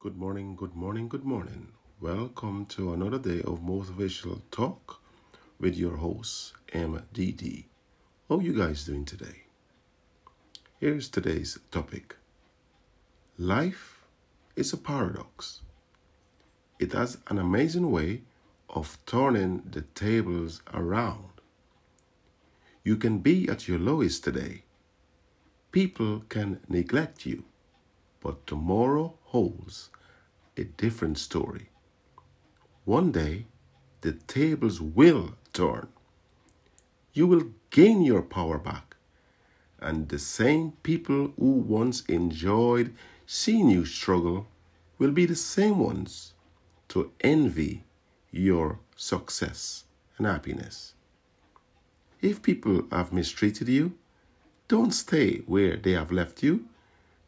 Good morning, good morning, good morning. Welcome to another day of motivational talk with your host, MDD. How you guys doing today? Here's today's topic. Life is a paradox. It has an amazing way of turning the tables around. You can be at your lowest today. People can neglect you but tomorrow holds a different story. One day, the tables will turn. You will gain your power back, and the same people who once enjoyed seeing you struggle will be the same ones to envy your success and happiness. If people have mistreated you, don't stay where they have left you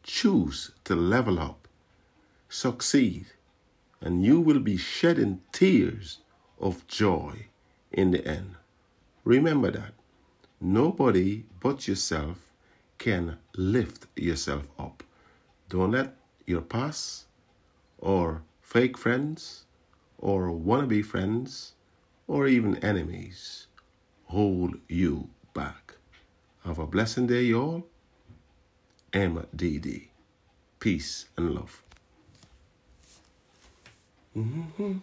choose to level up, succeed, and you will be shedding tears of joy in the end. Remember that nobody but yourself can lift yourself up. Don't let your past or fake friends or wannabe friends or even enemies hold you back. Have a blessed day, y'all. MDD. Peace and love. Mm-hmm.